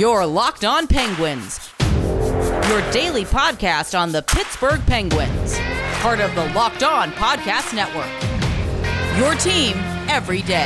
Your Locked On Penguins, your daily podcast on the Pittsburgh Penguins, part of the Locked On Podcast Network. Your team every day.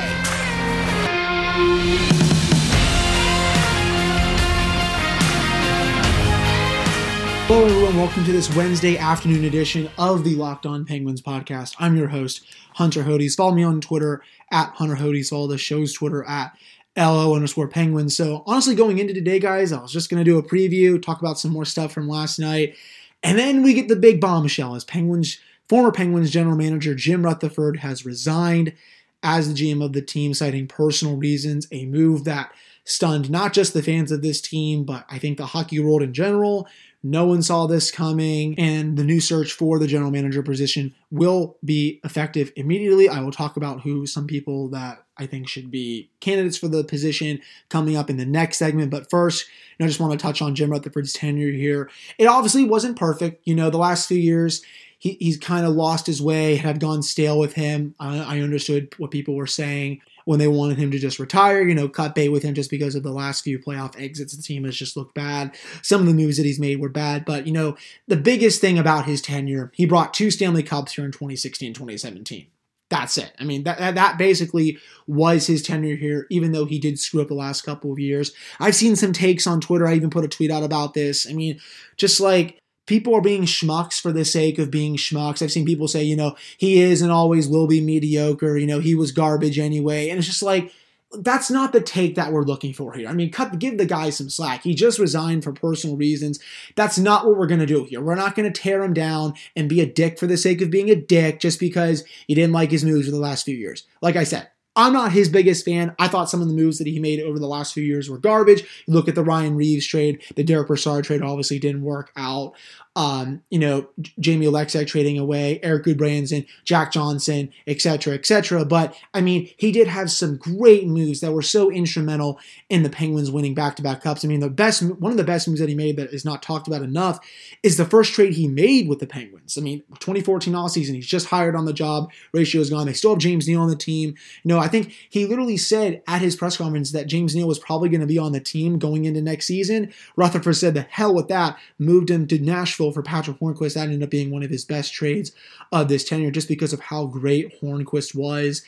Hello, everyone. Welcome to this Wednesday afternoon edition of the Locked On Penguins podcast. I'm your host, Hunter Hodes. Follow me on Twitter at Hunter Hodes. Follow the show's Twitter at LO underscore Penguins. So, honestly, going into today, guys, I was just going to do a preview, talk about some more stuff from last night, and then we get the big bombshell as Penguins, former Penguins general manager Jim Rutherford has resigned as the GM of the team, citing personal reasons, a move that stunned not just the fans of this team, but I think the hockey world in general. No one saw this coming, and the new search for the general manager position will be effective immediately. I will talk about who some people that I think should be candidates for the position coming up in the next segment. But first, you know, I just want to touch on Jim Rutherford's tenure here. It obviously wasn't perfect. You know, the last few years, he, he's kind of lost his way, had gone stale with him. I, I understood what people were saying when they wanted him to just retire, you know, cut bait with him just because of the last few playoff exits. The team has just looked bad. Some of the moves that he's made were bad, but, you know, the biggest thing about his tenure, he brought two Stanley Cups here in 2016 2017. That's it. I mean, that, that basically was his tenure here, even though he did screw up the last couple of years. I've seen some takes on Twitter. I even put a tweet out about this. I mean, just like people are being schmucks for the sake of being schmucks. I've seen people say, you know, he is and always will be mediocre. You know, he was garbage anyway. And it's just like, that's not the take that we're looking for here. I mean, cut, give the guy some slack. He just resigned for personal reasons. That's not what we're going to do here. We're not going to tear him down and be a dick for the sake of being a dick just because he didn't like his moves for the last few years. Like I said, I'm not his biggest fan. I thought some of the moves that he made over the last few years were garbage. You look at the Ryan Reaves trade, the Derek Brassard trade obviously didn't work out um, you know, Jamie Oleksiak trading away, Erik Gudbranson, Jack Johnson, etc., etc. But I mean, he did have some great moves that were so instrumental in the Penguins winning back-to-back cups. I mean, the best one of the best moves that he made that is not talked about enough is the first trade he made with the Penguins. I mean, 2014 off season, he's just hired on the job. Ratio is gone. They still have James Neal on the team. You know, I think he literally said at his press conference that James Neal was probably going to be on the team going into next season. Rutherford said, "The hell with that." Moved him to Nashville for Patrick Hornqvist. That ended up being one of his best trades of this tenure just because of how great Hornqvist was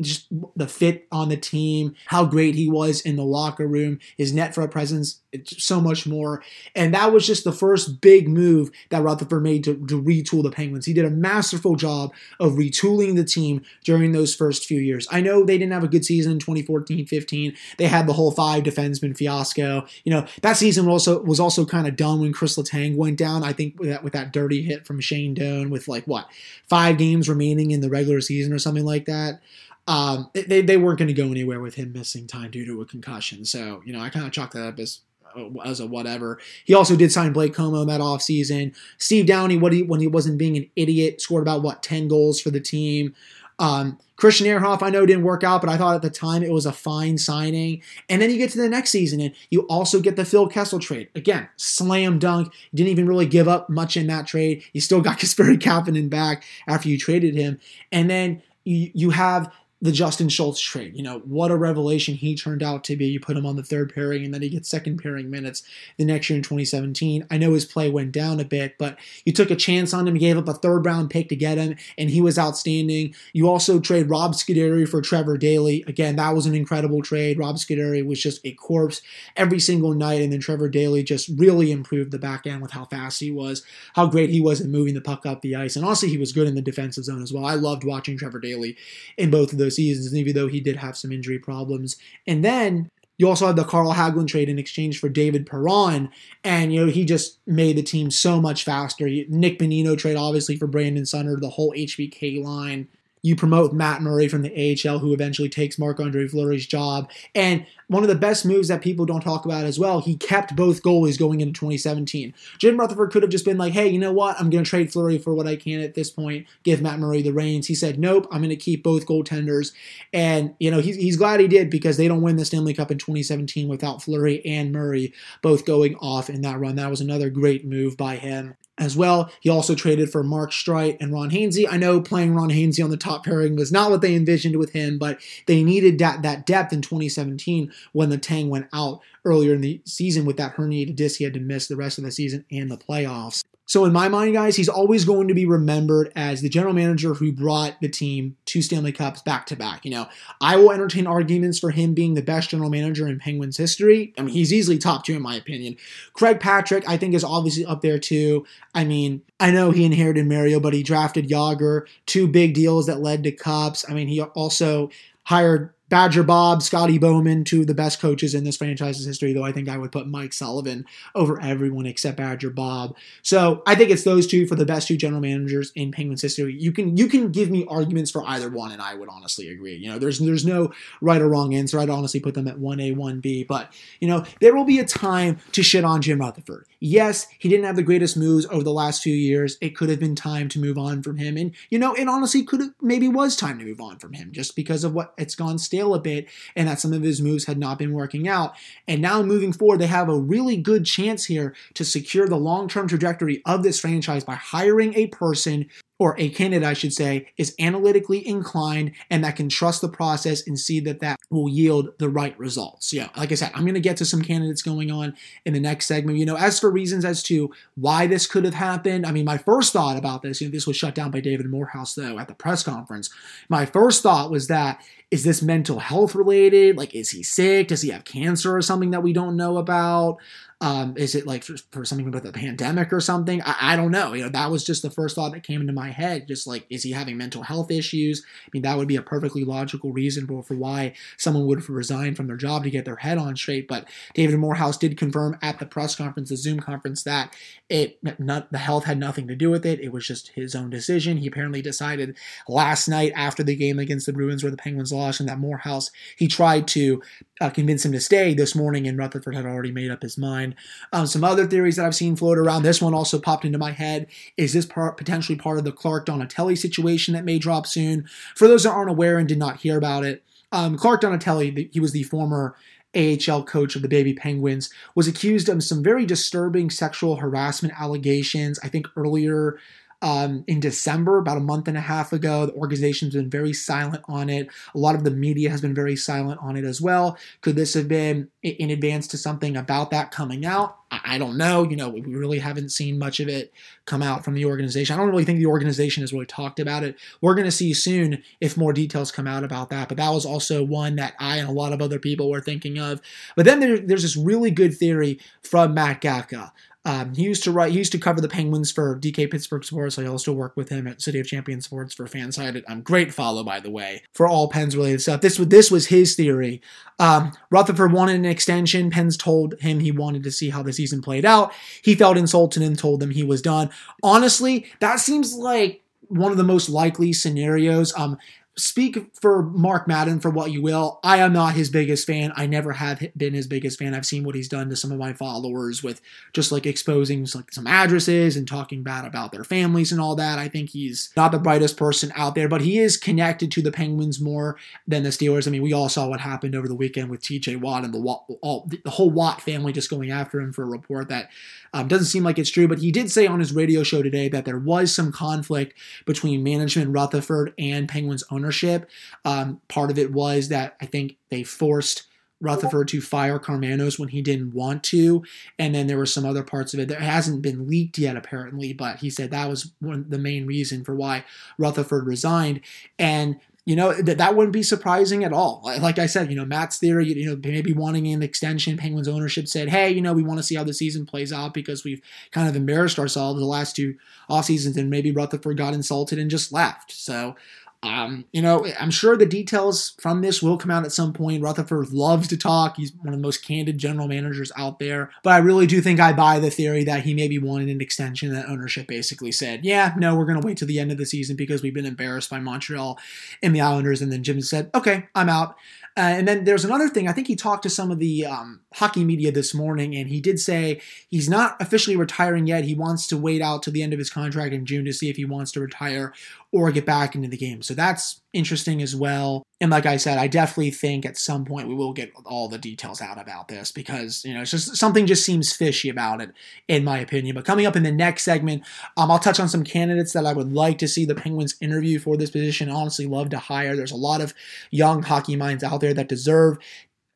just the fit on the team, how great he was in the locker room, his net front presence, so much more. And that was just the first big move that Rutherford made to, to retool the Penguins. He did a masterful job of retooling the team during those first few years. I know they didn't have a good season in 2014 15. They had the whole five defenseman fiasco. You know, that season was also was also kind of done when Chris Letang went down. I think with that, with that dirty hit from Shane Doan with like what, five games remaining in the regular season or something like that um, they, they weren't going to go anywhere with him missing time due to a concussion. So, you know, I kind of chalk that up as uh, as a whatever. He also did sign Blake Comeau that offseason. Steve Downie, what he, when he wasn't being an idiot, scored about, what, 10 goals for the team. Um, Christian Ehrhoff, I know didn't work out, but I thought at the time it was a fine signing. And then you get to the next season and you also get the Phil Kessel trade. Again, slam dunk. Didn't even really give up much in that trade. You still got Kasperi Kapanen back after you traded him. And then you, you have the Justin Schultz trade. You know, what a revelation he turned out to be. You put him on the third pairing and then he gets second pairing minutes the next year in 2017. I know his play went down a bit, but you took a chance on him. You gave up a third round pick to get him, and he was outstanding. You also trade Rob Scuderi for Trevor Daley. Again, that was an incredible trade. Rob Scuderi was just a corpse every single night, and then Trevor Daley just really improved the back end with how fast he was, how great he was in moving the puck up the ice, and also he was good in the defensive zone as well. I loved watching Trevor Daley in both of those seasons, even though he did have some injury problems. And then you also had the Carl Hagelin trade in exchange for David Perron, and you know he just made the team so much faster. Nick Bonino trade obviously for Brandon Sutter, the whole HBK line you promote Matt Murray from the AHL, who eventually takes Marc Andre Fleury's job. And one of the best moves that people don't talk about as well, he kept both goalies going into 2017. Jim Rutherford could have just been like, hey, you know what? I'm going to trade Fleury for what I can at this point, give Matt Murray the reins. He said, nope, I'm going to keep both goaltenders. And, you know, he's, he's glad he did because they don't win the Stanley Cup in 2017 without Fleury and Murray both going off in that run. That was another great move by him. As well. He also traded for Mark Streit and Ron Hainsey. I know playing Ron Hainsey on the top pairing was not what they envisioned with him, but they needed that, that depth in 2017 when Letang went out earlier in the season with that herniated disc. He had to miss the rest of the season and the playoffs. So in my mind, guys, he's always going to be remembered as the general manager who brought the team two Stanley Cups back to back. You know, I will entertain arguments for him being the best general manager in Penguins history. I mean, he's easily top two in my opinion. Craig Patrick, I think, is obviously up there too. I mean, I know he inherited Mario, but he drafted Jagr, two big deals that led to cups. I mean, he also hired Badger Bob, Scotty Bowman, two of the best coaches in this franchise's history, though I think I would put Mike Sullivan over everyone except Badger Bob. So I think it's those two for the best two general managers in Penguins history. You can you can give me arguments for either one, and I would honestly agree. You know, there's there's no right or wrong answer. I'd honestly put them at one A, one B. But you know, there will be a time to shit on Jim Rutherford. Yes, he didn't have the greatest moves over the last few years. It could have been time to move on from him, and you know, it honestly could have maybe was time to move on from him just because of what it's gone stale a bit and that some of his moves had not been working out. And now moving forward, they have a really good chance here to secure the long term trajectory of this franchise by hiring a person or a candidate, I should say, is analytically inclined and that can trust the process and see that that will yield the right results. Yeah, like I said, I'm going to get to some candidates going on in the next segment. You know, as for reasons as to why this could have happened, I mean, my first thought about this, you know, this was shut down by David Morehouse, though, at the press conference. My first thought was that is this mental health related? Like, is he sick? Does he have cancer or something that we don't know about? Um, is it like for, for, something about the pandemic or something? I, I, don't know. You know, that was just the first thought that came into my head. Just like, is he having mental health issues? I mean, that would be a perfectly logical reason for, why someone would resign from their job to get their head on straight. But David Morehouse did confirm at the press conference, the Zoom conference, that it not the health had nothing to do with it. It was just his own decision. He apparently decided last night after the game against the Bruins, where the Penguins lost, and that Morehouse he tried to uh, convince him to stay this morning, and Rutherford had already made up his mind. Um, some other theories that I've seen float around. This one also popped into my head. Is this part, potentially part of the Clark Donatelli situation that may drop soon? For those that aren't aware and did not hear about it, um, Clark Donatelli, he was the former AHL coach of the Baby Penguins, was accused of some very disturbing sexual harassment allegations. I think earlier um, in December, about a month and a half ago. The organization's been very silent on it. A lot of the media has been very silent on it as well. Could this have been in advance to something about that coming out? I don't know. You know, we really haven't seen much of it come out from the organization. I don't really think the organization has really talked about it. We're going to see soon if more details come out about that. But that was also one that I and a lot of other people were thinking of. But then there, there's this really good theory from Matt Gajtka um, he used to write. He used to cover the Penguins for DK Pittsburgh Sports. I also work with him at City of Champions Sports for Fansided. I'm great follow, by the way, for all Pens related stuff. This was this was his theory. Um, Rutherford wanted an extension. Pens told him he wanted to see how the season played out. He felt insulted and told them he was done. Honestly, that seems like one of the most likely scenarios. Um, speak for Mark Madden for what you will. I am not his biggest fan. I never have been his biggest fan. I've seen what he's done to some of my followers with just like exposing like some addresses and talking bad about their families and all that. I think he's not the brightest person out there, but he is connected to the Penguins more than the Steelers. I mean, we all saw what happened over the weekend with TJ Watt and the Watt, all, the whole Watt family just going after him for a report that um, doesn't seem like it's true. But he did say on his radio show today that there was some conflict between management Rutherford and Penguins ownership ownership. Um, part of it was that I think they forced Rutherford to fire Carmanos when he didn't want to, and then there were some other parts of it that hasn't been leaked yet, apparently. But he said that was one the main reason for why Rutherford resigned, and you know that that wouldn't be surprising at all. Like I said, you know Matt's theory, you know maybe wanting an extension. Penguins ownership said, hey, you know we want to see how the season plays out because we've kind of embarrassed ourselves the last two off seasons, and maybe Rutherford got insulted and just left. So um, you know, I'm sure the details from this will come out at some point. Rutherford loves to talk. He's one of the most candid general managers out there. But I really do think I buy the theory that he maybe wanted an extension that ownership basically said, yeah, no, we're going to wait till the end of the season because we've been embarrassed by Montreal and the Islanders. And then Jim said, okay, I'm out. Uh, and then there's another thing. I think he talked to some of the um, hockey media this morning, and he did say he's not officially retiring yet. He wants to wait out to the end of his contract in June to see if he wants to retire or get back into the game. So that's interesting as well. And like I said, I definitely think at some point we will get all the details out about this because, you know, it's just something just seems fishy about it, in my opinion. But coming up in the next segment, um, I'll touch on some candidates that I would like to see the Penguins interview for this position. Honestly, love to hire. There's a lot of young hockey minds out there that deserve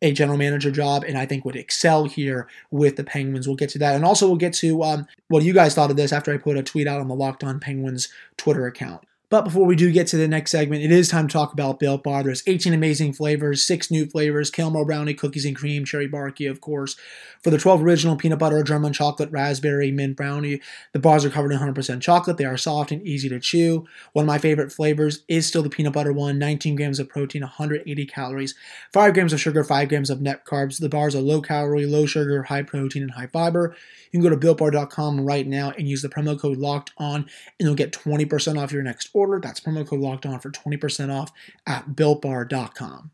a general manager job and I think would excel here with the Penguins. We'll get to that. And also, we'll get to um, what you guys thought of this after I put a tweet out on the Locked On Penguins Twitter account. But before we do get to the next segment, it is time to talk about Built Bar. There's 18 amazing flavors, six new flavors: caramel brownie, cookies and cream, cherry barkia, of course. For the 12 original peanut butter, German chocolate, raspberry, mint brownie, the bars are covered in 100% chocolate. They are soft and easy to chew. One of my favorite flavors is still the peanut butter one. 19 grams of protein, 180 calories, 5 grams of sugar, 5 grams of net carbs. The bars are low calorie, low sugar, high protein, and high fiber. You can go to builtbar.com right now and use the promo code locked on, and you'll get 20% off your next order. That's promo code locked on for 20% off at builtbar.com.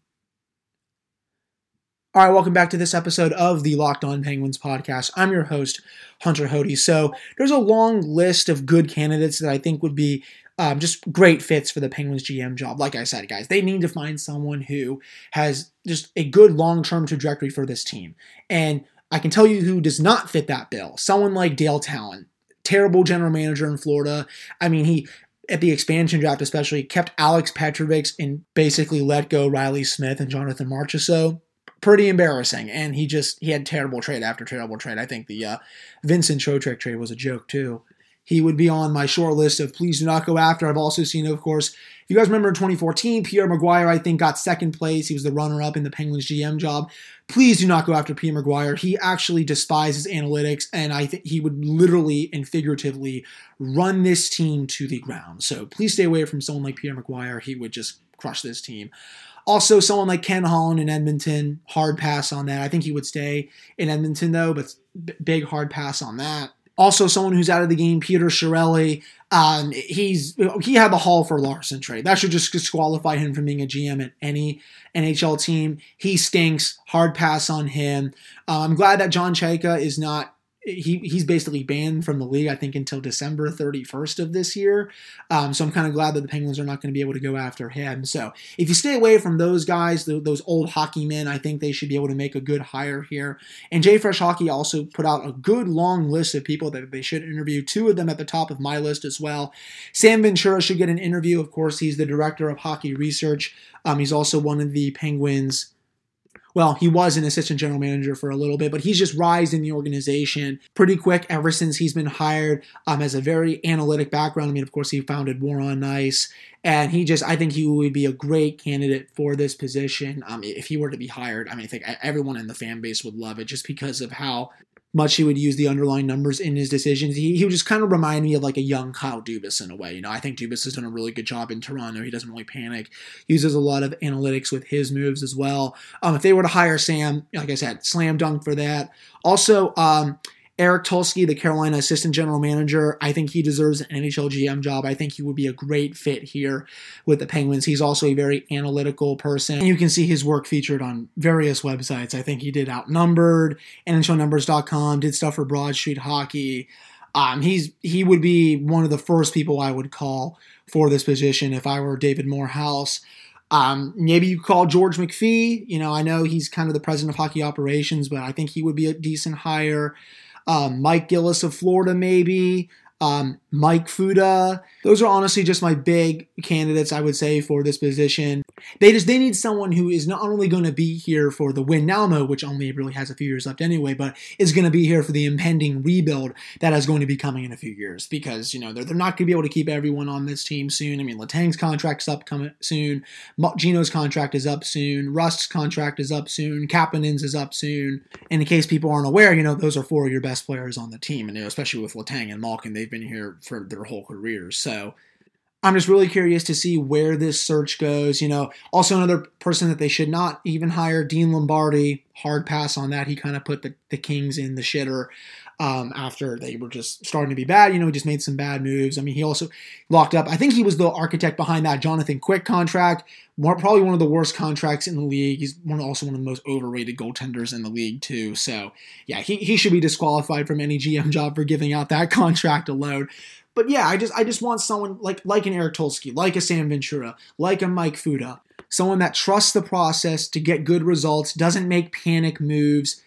All right, welcome back to this episode of the Locked On Penguins podcast. I'm your host, Hunter Hody. So, there's a long list of good candidates that I think would be um, just great fits for the Penguins GM job. Like I said, guys, they need to find someone who has just a good long term trajectory for this team. And I can tell you who does not fit that bill. Someone like Dale Tallon, terrible general manager in Florida. I mean, he at the expansion draft especially kept Alex Petrovic and basically let go Reilly Smith and Jonathan Marchessault. Pretty embarrassing, and he just he had terrible trade after terrible trade. I think the uh, Vincent Trocheck trade was a joke too he would be on my short list of please do not go after. I've also seen, of course, if you guys remember in 2014, Pierre McGuire, I think, got second place. He was the runner up in the Penguins GM job. Please do not go after Pierre McGuire. He actually despises analytics, and I think he would literally and figuratively run this team to the ground. So please stay away from someone like Pierre McGuire. He would just crush this team. Also, someone like Ken Holland in Edmonton, hard pass on that. I think he would stay in Edmonton, though, but big hard pass on that. Also, someone who's out of the game, Peter Chiarelli. Um, he's he had the Hall for Larsson trade. That should just disqualify him from being a GM at any NHL team. He stinks. Hard pass on him. Uh, I'm glad that John Chayka is not he he's basically banned from the league, I think, until December 31st of this year. Um, so I'm kind of glad that the Penguins are not going to be able to go after him. So if you stay away from those guys, those old hockey men, I think they should be able to make a good hire here. And JFresh Hockey also put out a good long list of people that they should interview. Two of them at the top of my list as well. Sam Ventura should get an interview. Of course, he's the director of hockey research. Um, he's also one of the Penguins well, he was an assistant general manager for a little bit, but he's just rised in the organization pretty quick ever since he's been hired. Um, has a very analytic background. I mean, of course, he founded War on Ice, and he just, I think he would be a great candidate for this position. Um, if he were to be hired, I mean, I think everyone in the fan base would love it just because of how much he would use the underlying numbers in his decisions. He, he would just kind of remind me of like a young Kyle Dubas in a way. You know, I think Dubas has done a really good job in Toronto. He doesn't really panic. He uses a lot of analytics with his moves as well. Um, if they were to hire Sam, like I said, slam dunk for that. Also, um, Eric Tulsky, the Carolina assistant general manager, I think he deserves an NHL GM job. I think he would be a great fit here with the Penguins. He's also a very analytical person. And you can see his work featured on various websites. I think he did Outnumbered, NHLNumbers.com, did stuff for Broad Street Hockey. Um, he's he would be one of the first people I would call for this position if I were David Morehouse. Um, maybe you call George McPhee. You know, I know he's kind of the president of hockey operations, but I think he would be a decent hire um, Mike Gillis of Florida, maybe. Um, Mike Futa. Those are honestly just my big candidates, I would say, for this position. They just they need someone who is not only going to be here for the win now mode, which only really has a few years left anyway, but is going to be here for the impending rebuild that is going to be coming in a few years. Because you know they're, they're not going to be able to keep everyone on this team soon. I mean, Letang's contract's up coming soon. Gino's contract is up soon. Rust's contract is up soon. Kapanen's is up soon. And in case people aren't aware, you know those are four of your best players on the team, and you know, especially with Latang and Malkin, they've been here for their whole careers. So I'm just really curious to see where this search goes. You know, also another person that they should not even hire, Dean Lombardi. Hard pass on that. He kind of put the, the Kings in the shitter um, after they were just starting to be bad. You know, he just made some bad moves. I mean, he also locked up. I think he was the architect behind that Jonathan Quick contract. More, probably one of the worst contracts in the league. He's one also one of the most overrated goaltenders in the league too. So yeah, he, he should be disqualified from any GM job for giving out that contract alone. But yeah, I just I just want someone like like an Eric Tulsky, like a Sam Ventura, like a Mike Futa, someone that trusts the process to get good results, doesn't make panic moves,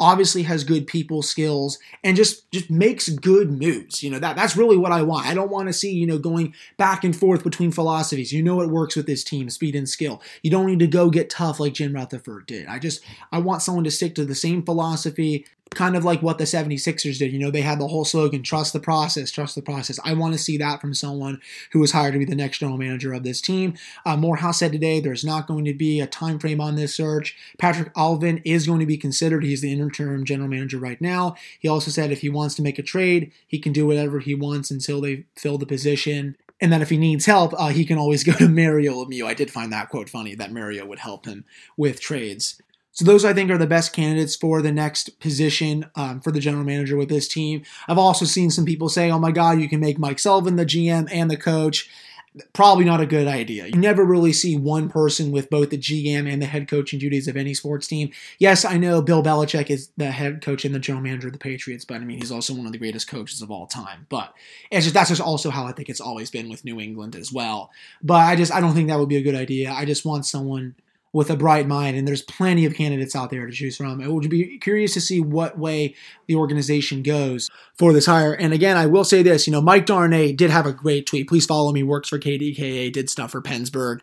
obviously has good people skills and just just makes good moves you know that that's really what i want. I don't want to see you know going back and forth between philosophies. You know it works with this team speed and skill. You don't need to go get tough like jim rutherford did. I just i want someone to stick to the same philosophy kind of like what the 76ers did. You know, they had the whole slogan, trust the process, trust the process. I want to see that from someone who was hired to be the next general manager of this team. Uh, Morehouse said today there's not going to be a time frame on this search. Patrik Allvin is going to be considered. He's the interim general manager right now. He also said if he wants to make a trade, he can do whatever he wants until they fill the position and that if he needs help, uh, he can always go to Mario Lemieux. I did find that quote funny that Mario would help him with trades. So those I think are the best candidates for the next position um, for the general manager with this team. I've also seen some people say, "Oh my God, you can make Mike Sullivan the GM and the coach." Probably not a good idea. You never really see one person with both the GM and the head coaching duties of any sports team. Yes, I know Bill Belichick is the head coach and the general manager of the Patriots, but I mean he's also one of the greatest coaches of all time. But it's just that's just also how I think it's always been with New England as well. But I just I don't think that would be a good idea. I just want someone with a bright mind, and there's plenty of candidates out there to choose from. I would be curious to see what way the organization goes for this hire. And again, I will say this: you know, Mike Darnay did have a great tweet. Please follow me. Works for KDKA. Did stuff for PensBurgh.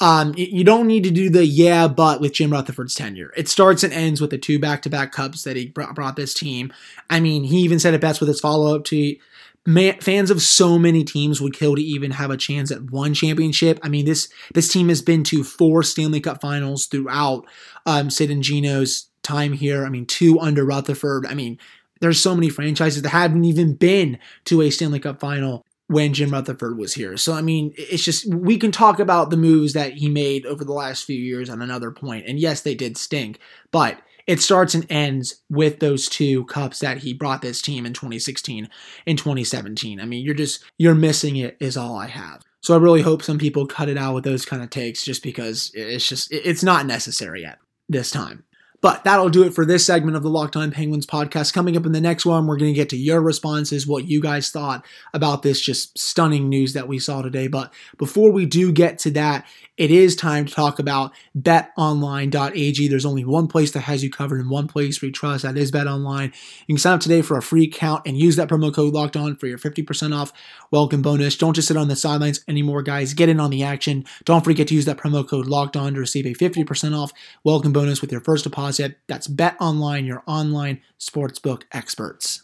Um, you don't need to do the yeah, but with Jim Rutherford's tenure. It starts and ends with the two back-to-back cups that he brought this team. I mean, he even said it best with his follow-up tweet man, fans of so many teams would kill to even have a chance at one championship. I mean, this this team has been to four Stanley Cup Finals throughout um, Sid and Gino's time here. I mean, two under Rutherford. I mean, there's so many franchises that haven't even been to a Stanley Cup Final when Jim Rutherford was here. So I mean, it's just we can talk about the moves that he made over the last few years on another point. And yes, they did stink, but it starts and ends with those two cups that he brought this team in 2016 and 2017. I mean, you're just you're missing it is all I have. So I really hope some people cut it out with those kind of takes just because it's just it's not necessary at this time. But that'll do it for this segment of the Locked On Penguins podcast. Coming up in the next one, we're going to get to your responses, what you guys thought about this just stunning news that we saw today. But before we do get to that, it is time to talk about betonline.ag. There's only one place that has you covered and one place we trust. That is betonline. You can sign up today for a free account and use that promo code locked on for your 50% off welcome bonus. Don't just sit on the sidelines anymore, guys. Get in on the action. Don't forget to use that promo code locked on to receive a 50% off welcome bonus with your first deposit. That's betonline, your online sportsbook experts.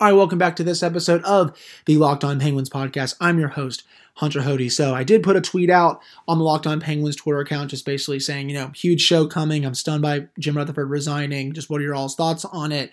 All right, welcome back to this episode of the Locked On Penguins podcast. I'm your host, Hunter Hody. So I did put a tweet out on the Locked On Penguins Twitter account, just basically saying, you know, huge show coming. I'm stunned by Jim Rutherford resigning. Just what are your all's thoughts on it?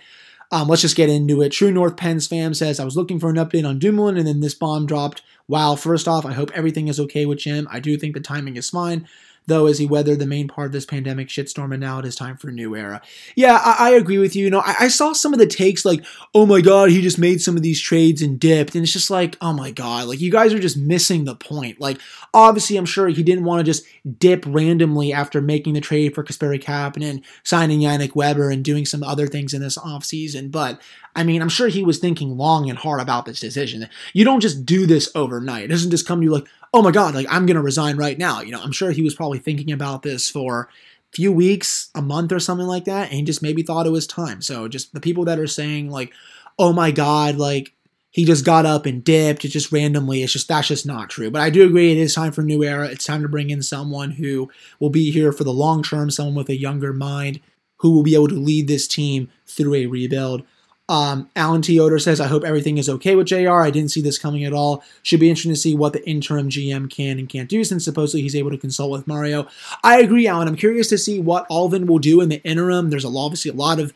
Um, let's just get into it. True North Pens fam says, I was looking for an update on Dumoulin, and then this bomb dropped. Wow, first off, I hope everything is okay with Jim. I do think the timing is fine though, as he weathered the main part of this pandemic shitstorm, and now it is time for a new era. Yeah, I, I agree with you. You know, I, I, saw some of the takes like, oh my god, he just made some of these trades and dipped, and it's just like, oh my god, like you guys are just missing the point. Like, obviously, I'm sure he didn't want to just dip randomly after making the trade for Kasperi Kapanen, signing Yannick Weber, and doing some other things in this offseason, but I mean, I'm sure he was thinking long and hard about this decision. You don't just do this overnight. It doesn't just come to you like, oh my God, like I'm going to resign right now. You know, I'm sure he was probably thinking about this for a few weeks, a month or something like that. And he just maybe thought it was time. So just the people that are saying like, oh my God, like he just got up and dipped. It just randomly. It's just that's just not true. But I do agree. It is time for a new era. It's time to bring in someone who will be here for the long term. Someone with a younger mind who will be able to lead this team through a rebuild. Um, Alan Teoder says, I hope everything is okay with JR. I didn't see this coming at all. Should be interesting to see what the interim GM can and can't do since supposedly he's able to consult with Mario. I agree, Alan. I'm curious to see what Allvin will do in the interim. There's obviously a lot of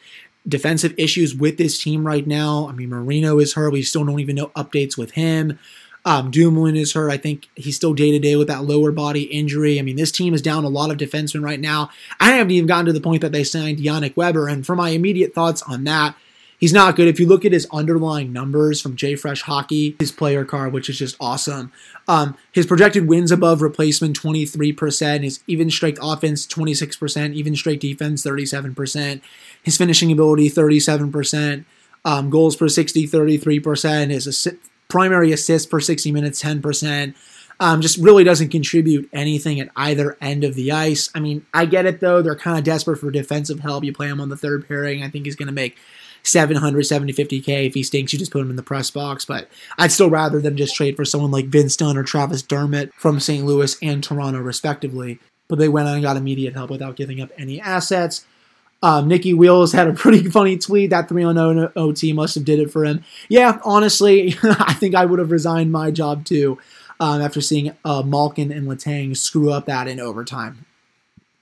defensive issues with this team right now. I mean, Marino is hurt. We still don't even know updates with him. Um, Dumoulin is hurt. I think he's still day to day with that lower body injury. I mean, this team is down a lot of defensemen right now. I haven't even gotten to the point that they signed Yannick Weber. And for my immediate thoughts on that, he's not good. If you look at his underlying numbers from JFresh Hockey, his player card, which is just awesome, um, his projected wins above replacement 23%, his even strength offense 26%, even strength defense 37%, his finishing ability 37%. Um, goals per 60, 33%. His assi- primary assists per 60 minutes, 10%. Um, just really doesn't contribute anything at either end of the ice. I mean, I get it though. They're kind of desperate for defensive help. You play him on the third pairing. I think he's going to make 700, 70, 50K. If he stinks, you just put him in the press box. But I'd still rather them just trade for someone like Vince Dunn or Travis Dermott from St. Louis and Toronto, respectively. But they went and got immediate help without giving up any assets. Um, Nikki Wheels had a pretty funny tweet. That 3 on 0 OT must have did it for him. Yeah, honestly, I think I would have resigned my job too um, after seeing uh, Malkin and Letang screw up that in overtime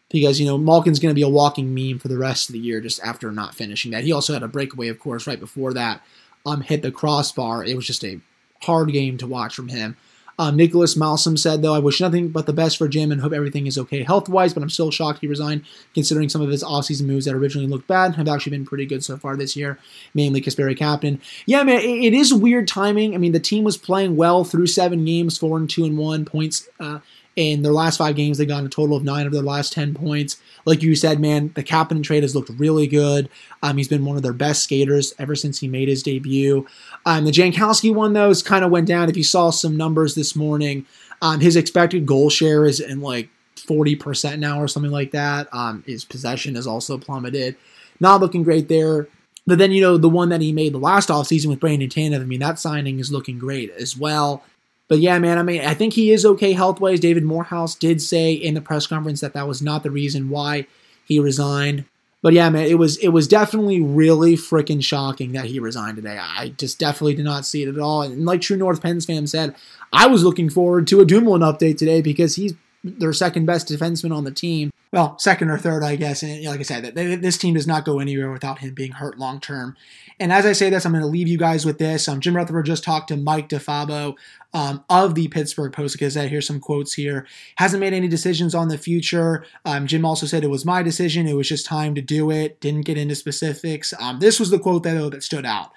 because you know Malkin's going to be a walking meme for the rest of the year just after not finishing that. He also had a breakaway, of course, right before that. Um, hit the crossbar. It was just a hard game to watch from him. Um, Nicholas Malsom said, though, I wish nothing but the best for Jim and hope everything is okay health wise, but I'm still shocked he resigned considering some of his offseason moves that originally looked bad have actually been pretty good so far this year, mainly Kasperi Kapanen. Yeah, man, it, it is weird timing. I mean, the team was playing well through seven games, four and two and one points. Uh, in their last five games, they got a total of nine of their last 10 points. Like you said, man, the Kapanen trade has looked really good. Um, he's been one of their best skaters ever since he made his debut. Um, the Jankowski one, though, is kind of went down. If you saw some numbers this morning, um, his expected goal share is in like 40% now or something like that. Um, his possession has also plummeted. Not looking great there. But then, you know, the one that he made the last offseason with Brandon Tanev, I mean, that signing is looking great as well. But yeah, man, I mean, I think he is okay health wise. David Morehouse did say in the press conference that that was not the reason why he resigned. But yeah, man, it was it was definitely really freaking shocking that he resigned today. I just definitely did not see it at all. And like True North Pens fan said, I was looking forward to a Dumoulin update today because he's their second best defenseman on the team. Well, second or third, I guess. And like I said, this team does not go anywhere without him being hurt long term. And as I say this, I'm going to leave you guys with this. Um, Jim Rutherford just talked to Mike DeFabo um, of the Pittsburgh Post Gazette. Here's some quotes here. Hasn't made any decisions on the future. Um, Jim also said it was my decision. It was just time to do it. Didn't get into specifics. Um, this was the quote that, that stood out.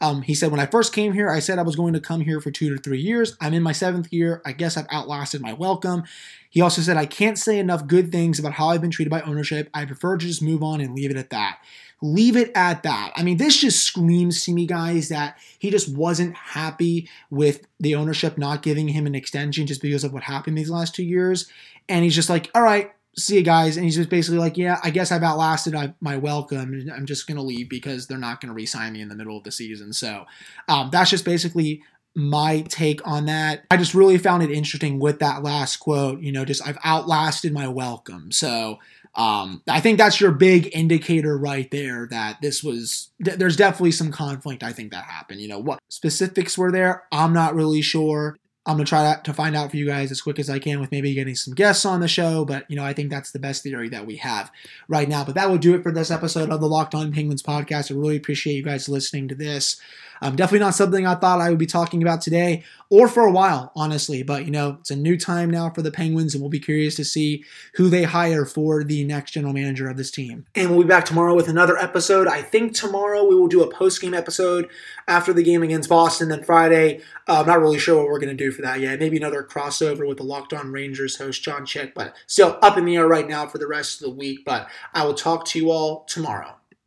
Um, he said, When I first came here, I said I was going to come here for two to three years. I'm in my seventh year. I guess I've outlasted my welcome. He also said, I can't say enough good things about how I've been treated by ownership. I prefer to just move on and leave it at that. Leave it at that. I mean, this just screams to me, guys, that he just wasn't happy with the ownership not giving him an extension just because of what happened these last two years. And he's just like, all right, see you guys. And he's just basically like, yeah, I guess I've outlasted my welcome. I'm just going to leave because they're not going to re sign me in the middle of the season. So um, that's just basically my take on that. I just really found it interesting with that last quote, you know, just I've outlasted my welcome. So um, I think that's your big indicator right there that this was, there's definitely some conflict. I think that happened. You know, what specifics were there? I'm not really sure. I'm gonna try to find out for you guys as quick as I can with maybe getting some guests on the show. But you know, I think that's the best theory that we have right now. But that will do it for this episode of the Locked On Penguins podcast. I really appreciate you guys listening to this. Um, definitely not something I thought I would be talking about today or for a while, honestly. But, you know, it's a new time now for the Penguins, and we'll be curious to see who they hire for the next general manager of this team. And we'll be back tomorrow with another episode. I think tomorrow we will do a post game episode after the game against Boston. Then Friday, uh, I'm not really sure what we're going to do for that yet. Maybe another crossover with the Locked On Rangers host, John Chick, but still up in the air right now for the rest of the week. But I will talk to you all tomorrow.